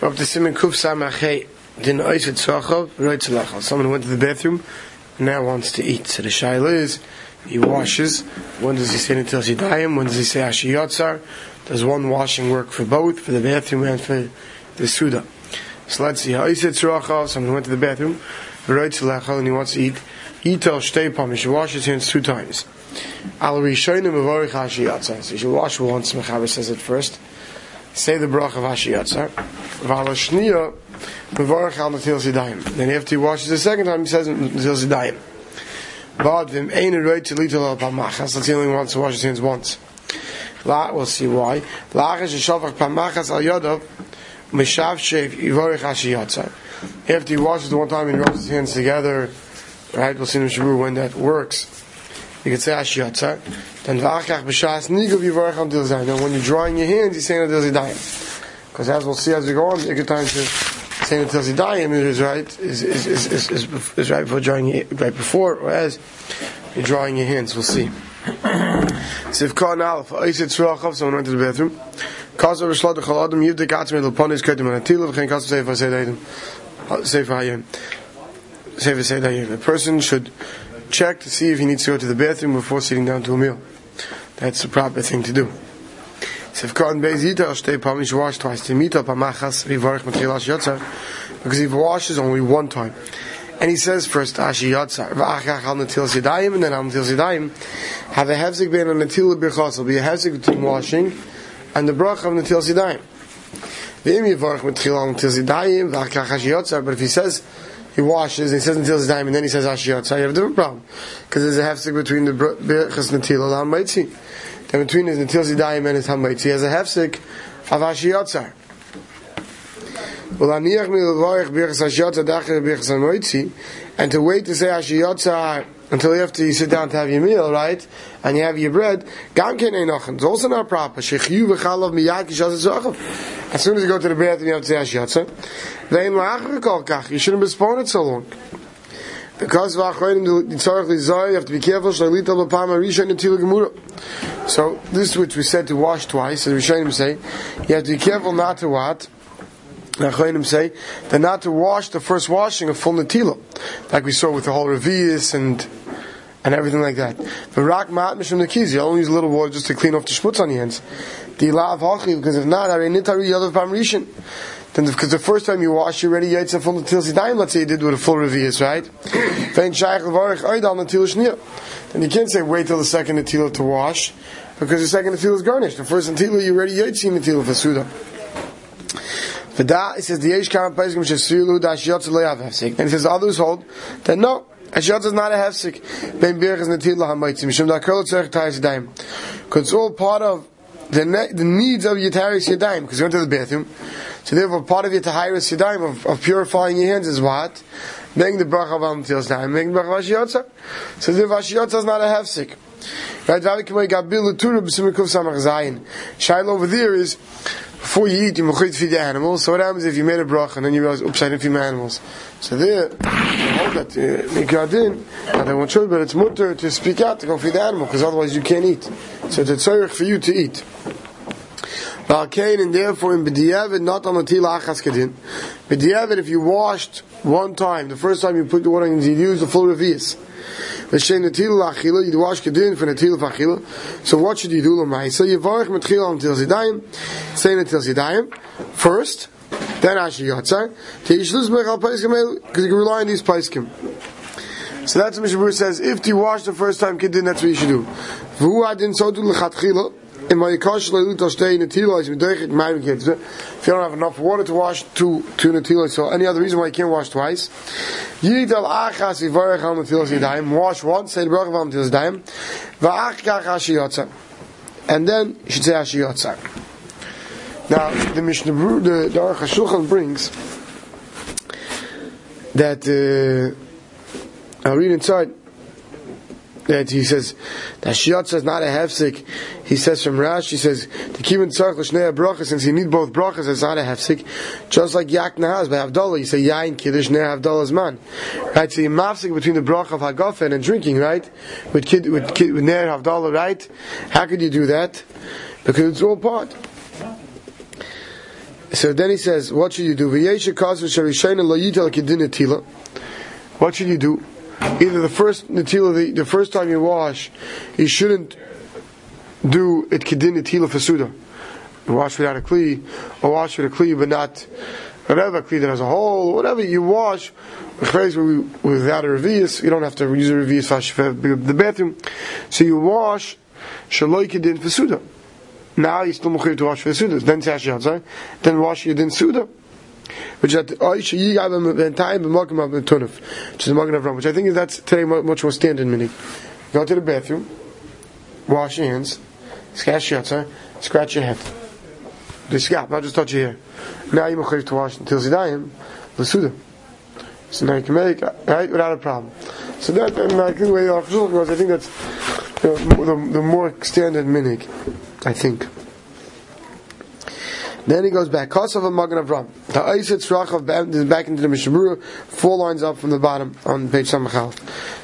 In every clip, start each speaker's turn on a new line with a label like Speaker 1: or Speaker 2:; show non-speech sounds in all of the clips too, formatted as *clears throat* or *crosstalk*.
Speaker 1: Up to Simon Kuf Samachay, Oiset Tzachov, Roitzalachal. Someone went to the bathroom and now wants to eat. So the shaila is, he washes. When does he say until Natil Zidayim? When does he say Ashiyotzar? Does one washing work for both, for the bathroom and for the Suda? So let's see. Oiset Tzachov, someone went to the bathroom, Roitzalachal, and he wants to eat. Yitel Shtei Pam, he should wash his hands two times. Al Rishonim Avorich Ashiyotzar. So he should wash once, Mechaber says it first say the brach of Hashiyatzer. Vala Shniya, Mevorach al Natil Zidayim. Then after he washes the second time, he says Natil Zidayim. But Vim Ein Roy to Lital al Pamachas. That's the only one to wash his hands once. La, we'll see why. Lachash Shavach Pamachas al Yadav, Meshav Shev Yivorach Hashiyatzer. After he washes the one time he rubs his hands together, right, we'll see in Shabur when that works. You could say Hashiyatzer. Then v'achach b'shas nigav yivarach al dil zayin. when you're drawing your hands, you're saying until zidayim. Because as we'll see as we go on, a good time to say until zidayim is right is is, is, is, is, right before drawing right before or as you're drawing your hands. We'll see. Sivka Aleph. Oisit Tzruachav. Someone went to the bathroom. Kaza v'shlad v'chal adam yivdik atzmi l'pon is kedim anatil v'chein kaza sefer sefer sefer hayim sefer hayim. A person should check to see if he needs to go to the bathroom before sitting down to a meal. That's the proper thing to do. Because he washes only one time. And he says first al and then al have a hefzik ben on Natil will be a hefzik between washing and the brach of al Yatzar, but if he says, he washes, he says until his time, and then he says Ashiyat. you have a different problem. Because there's a hefsek between the Birchas Natil and Hamaitzi. Then between his Natil Zidayim and his Hamaitzi, he has a hefsek of Ashiyat. Well, aniach mi levarich birchas Ashiyat dachir birchas Hamaitzi, and to wait to say Ashiyat until after you sit down to have your meal, right? And you have your bread. It's also not proper. As soon as you go to the bathroom, you have to say kach. You shouldn't be spawned so long. Because you have to be careful. So this which we said to wash twice, the Rishonim say, you have to be careful not to what? Achroinim say that not to wash the first washing of full natila, like we saw with the whole revius and and everything like that. The rock mat mishum the you only use a little water just to clean off the schmutz on your hands. The lav hachi because if not, are nitari yadav pam rishon. Then, because the first time you wash, you're ready yaitz full until sidayim. Let's say you did with a full revius, right? *coughs* Shaykh levarich oidal until shnir. Then you can't say wait till the second natila to wash, because the second natila is garnished. The first natila you ready yaitz for suda. V'da, it says the yesh kam paiskim shesilu da shiyotz le'av hefsik. And it says others hold that no, Ashiyot is not a hefsik. Ben birch is natila ha'maitzim. Mishum da kerl tzerich tayis yadayim. Because it's all part of the, ne- the needs of Yitaris Yadayim, because you went to the bathroom. So therefore, part of Yitaris Yadayim, of, of purifying your hands, is what? Making the bracha of Natil Yadayim, making the bracha of Ashiyotza. So therefore, Ashiyotza is not a hefsik. Right? Over there is, before you eat, you must feed the animals. So what happens if you made a bracha and then you realize, oops, I didn't feed my animals. So there, hold that, uh, make adin. Now they want to, but it's mutter to speak out to go feed the animal, because otherwise you can't eat. So it's a for you to eat. Balkain, and therefore in B'diavad, not on the tila achas kedin. B'diavad, if you washed one time, the first time you put the water in, you use the full revius. V'shein you wash kedin for achila. So what should you do, l'mai? So you varich metchil on til zidayim, say netil zidayim, first, then ashi yotzar, teishlus mechal paiskim because you can rely on these paiskim. So that's what Mishna Berura says, if you wash the first time kedin, that's what you should do. V'hu adin so do l'chatchila, in my kash leilut stay in natila is medaychet ma'im kids. If you don't have enough water to wash two two natila, so any other reason why you can't wash twice. Yid al achas yivarech al natilas yadayim. Wash once, say the bracha al natilas yadayim. Va'ach kach ashiyotza. And then you should say ashiyotza. Now the Mishnah, the the Aruch HaShulchan brings that uh, I'll read inside that he says that shiatza is not a hefsik. He says from Rash, he says the kibbutz tzarch l'shnei bracha since you need both brachas, it's not a hefsik. Just like yak nahaz by havdalah, you say yain kiddush ner havdalah's man, right? So you mafsik between the bracha of hagafen and drinking, right? With kid with kid with ner havdalah, right? How could you do that? Because it's all part. So then he says, what should you do? What should you do? Either the first natila, the, the first time you wash, you shouldn't do it kedin natila fasuda. Wash without a kli, or wash with a kli, but not whatever kli that has a hole, whatever you wash. Without a revius, you don't have to use a revius for the bathroom. So you wash shaloi kedin fasuda. Now you still mechuyev to wash for suda. Then say Yatzai, then wash your suda. Oh, which is the which is the Magen Avram, which I think that's today much more standard mini. Go to the bathroom, wash your hands, scratch Yatzai, scratch your head. The scalp, not just touch your hair. Now you're mechuyev to wash until Zidayim, the suda. So now you can make right without a problem. So that and I think the way the goes, I think that's you know, the, the more standard minig. I think. Then he goes back. Kosav of a Magen Avram. The Aisit Srach is back into the Mishna Berura, four lines up from the bottom on page Samachal.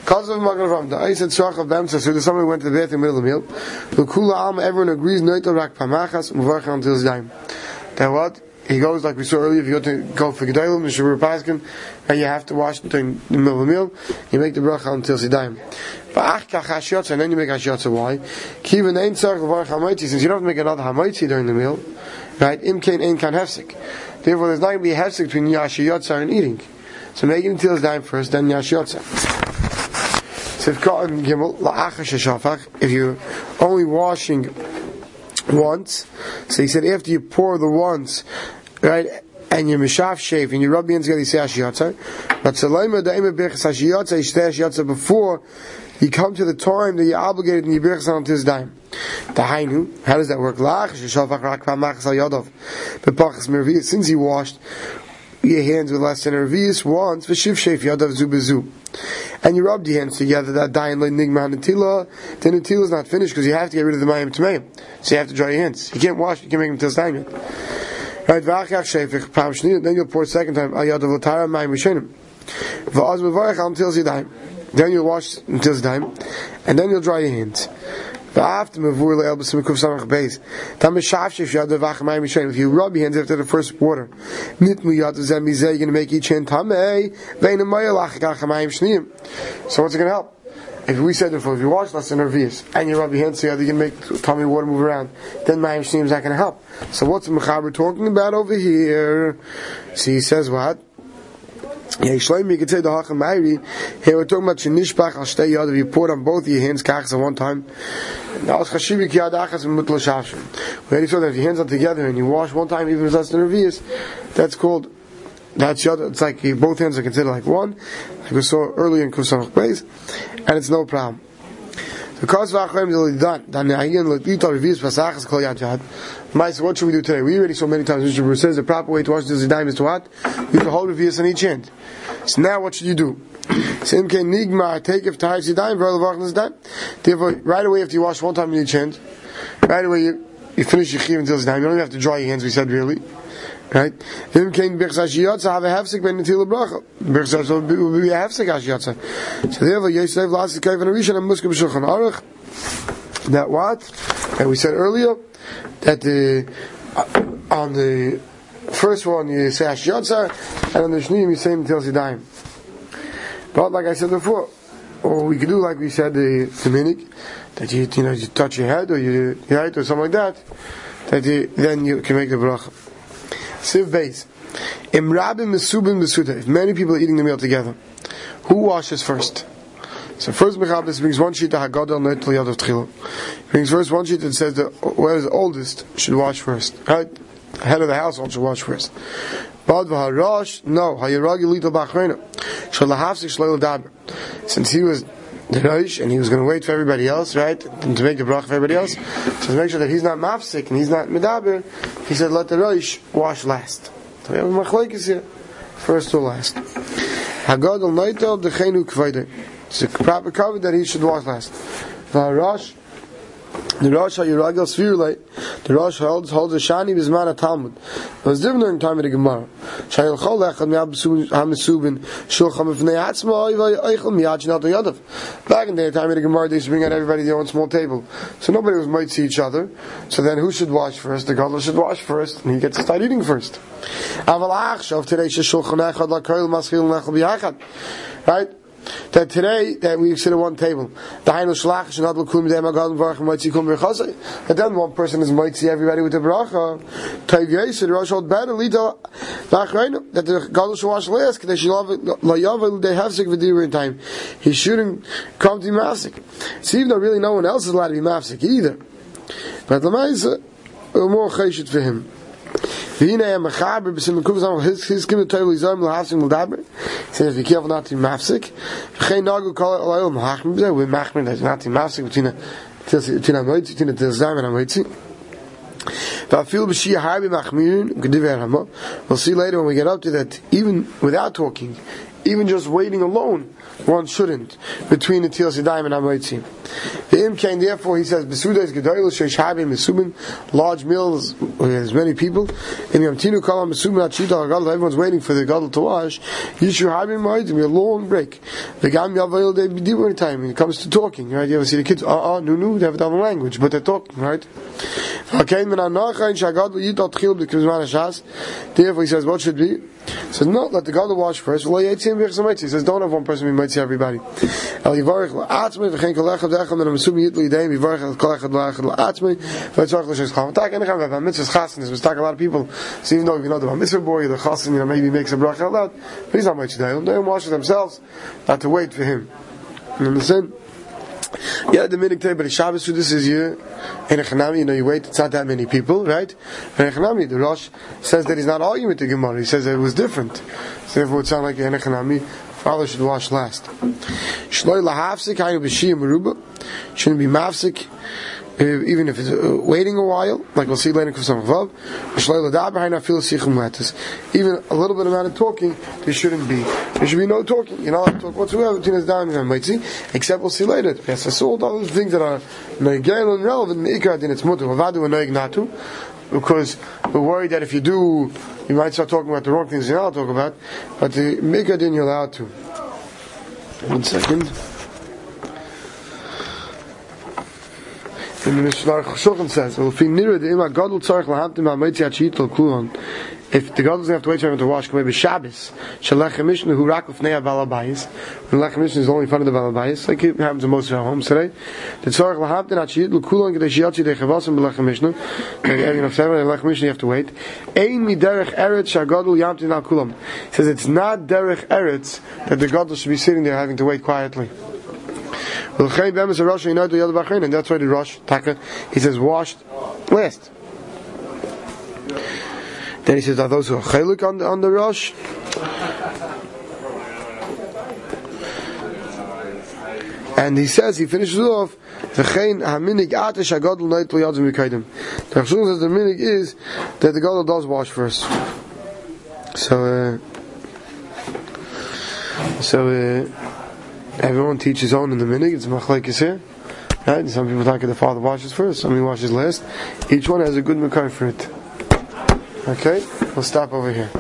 Speaker 1: Kosav of a Magen Avram. The Aisit Srach of Bem so somebody went to the bathroom in the middle of the meal. Kula Alma, everyone agrees, Noito Rak Pamachas, Muvarcha until his dime. That what? He goes like we saw earlier. If you go to go for Gedalim, Mishna Berura Paskin, and you have to wash during the middle of the meal, you make the bracha until Sidaim. And then you make Hashiyotza. Why? Kivan Ein Tzarech Levarach HaMaitzi. Since you don't make another Hamaitzi during the meal, right? Imkain Ein Kan Hefsik. Therefore, there's not going to be a Hefsik between Yashiyotza and eating. So make it until time first, then Yashiyotza. If you're only washing once, so he said after you pour the once, right, and you mishaf shave and you rub your hands together, you say Ashiyotza. But Salaima Daima Birchas Ashiyotza, you say Ashiyotza before you come to the time that you're obligated in Yibirchas on this dime. The Hainu, how does that work? Since he washed your hands with less than a revius once, v'shiv shef yadav zu and you rubbed your hands together, that dayan nigma natila, then natila is not finished because you have to get rid of the mayim tmeim. So you have to dry your hands. You can't wash, you can't make them till time yet. Right, v'achach shefich, pam shniyah, then you'll pour a second time, ayadav l'tara mayim rishonim. V'az mevarech al until zidayim. Then you'll wash until the time, and then you'll dry your hands. If you rub your hands after the first water, you're going to make each hand tamei. So what's it going to help? If we said before, if you wash less revius and you rub your hands together, you can make tummy water move around. Then Mayim Shneim is not going to help. So what's Mechaber talking about over here? See, he says what? Yeah, Shloim, you could say the Hacham Ma'iri. Here we're talking about Shenishbach al Shtei Yad. You pour on both your hands, kachas at one time. Now it's Chashivik Yad Achas and Mutla Shashim. We already saw that if your hands are together and you wash one time, even if it's less than Revius, that's called, that's Yad, it's like both hands are considered like one, like we saw earlier in Kusamach Beis, and it's no problem. Because v'achayim is already done. Dan ne'ayin l'tito revius pasachas kol yad. Mais, what should we do today? We already saw many times. Mr. Bruce says the proper way to wash the zidayim is to what? You to hold revius on each hand. So now, what should you do? *clears throat* Same can nigma take if tahar zidayim v'ol v'achnas zidayim. Therefore, right away after you wash one time in each hand, right away you, you finish your chiv until zidayim. You don't even have to dry your hands. We said really. Right? If kein birchas yotza have a hefsek ben netil bracha. Birchas will be a hefsek as yotza. So therefore, Yosef last kaven rishon and muske b'shulchan aruch. That what? And we said earlier that the uh, on the first one you say yotza, and on the shneim you say until zidayim. But like I said before, or we could do like we said the the minik, that you you know you touch your head or you right or something like that, that you, then you can make the bracha. Siv base. If many people are eating the meal together, who washes first? So first Mechabes brings one sheet that Hagadol not till Yad of Tchilo. Brings first one sheet that says that whoever is the oldest should wash first. Right? Head of the household should wash first. Bad v'harash, no, hayiragi lito b'achrena. Since he was the Rosh, and he was going to wait for everybody else, right? To make the brach for everybody else. So to make sure that he's not mafsik and he's not medaber, he said, let the Rosh wash last. So we have a machlekes here. First to last. Hagadol noitel dechenu kvader. It's a proper cover that he should wash last. V'harash, the Rosh HaYiragel Svirulite, the Rosh holds, holds a Shani Bizman Talmud. It was different during the time of the Gemara. Shayel chol echad ha-mesubin shulchan b'fnei atzma oiva eichel miyad shenat yadav. Back in the time of the Gemara, they used to bring out everybody their own small table. So nobody was might see each other. So then who should wash first? The gadol should wash first, and he gets to start eating first. Aval achshav today shulchan echad la-koil maschil nechel b'yachad. Right? That today that we sit at one table. And then one person is might see everybody with the bracha. that the God should wash last because they have sick in time. He shouldn't come to be mafsik. See, even though really no one else is allowed to be mafsik either. But the more chayshit for him. We'll see later when we get up to that, even without talking, even just waiting alone, one shouldn't between the Tils Yadayim and Amoitzim. The Im came therefore he says Besuda is Gedoyel Sheish Mesubin large meals with many people. In Yamtinu Kalam Mesubin Achita Gadol everyone's waiting for the Gadol to wash. Yishu Habim Moidim a long break. The Gam Yavayel they be time when it comes to talking. Right? You ever see the kids? Uh uh no no they have a double language but they're talking right. Therefore he says what should be so no, let the God wash first. He says, don't have one person be mighty everybody. A lot of people. So even though you know the mitzvah boy, the chasen, you know, maybe makes a bracha out, but he's not mighty They don't wash themselves, not to wait for him. You understand? Yeah, the but the Shabbos this is here in a Chanami, you know, you wait, it's not that many people, right? In Chanami, the Rosh says that he's not arguing with the Gemara, he says that it was different. So therefore it sounds like in father should wash last. Shloi lahafsik, meruba, shouldn't be mafsik, even if it's uh, waiting a while, like we'll see later in Kusam Vav, even a little bit amount of talking, there shouldn't be. There should be no talking. You know, talk whatsoever between his down and see, except we'll see later. Yes, I saw all those things that are negel and relevant, meikar din it's mutu, vavadu and natu, because we're worried that if you do, you might start talking about the wrong things you're not talk about, but the meikar din you're allowed to. One second. The Mishnah Shulchan says, "Well, if he the tzarich lahamtim kulon." If the doesn't have to wait for him to wash, maybe Shabbos, shalech mishnah who rak ufnei balabayis. When lech mishnah is only in front of the balabayis, like it happens in most of our homes today. The lahamtim gedei shiatzi b'lech mishnah. Of seven, lech mishnah you have to wait. Ein mi derech eretz kulam. Says it's not derech eretz that the gadol should be sitting there having to wait quietly. And that's why the Rosh Taka he says washed last. Then he says, are those who are chaylik on the, on the Rosh? And he says, he finishes off, V'chein haminig atesh hagadol noit lo yadzim v'kaidim. The Chashun says the minig is that the gadol does wash first. So, uh, so, uh, Everyone teaches own in the minig. It's machlekes here. Right? Some people think the father washes first, some he washes last. Each one has a good makar for it. Okay? We'll stop over here.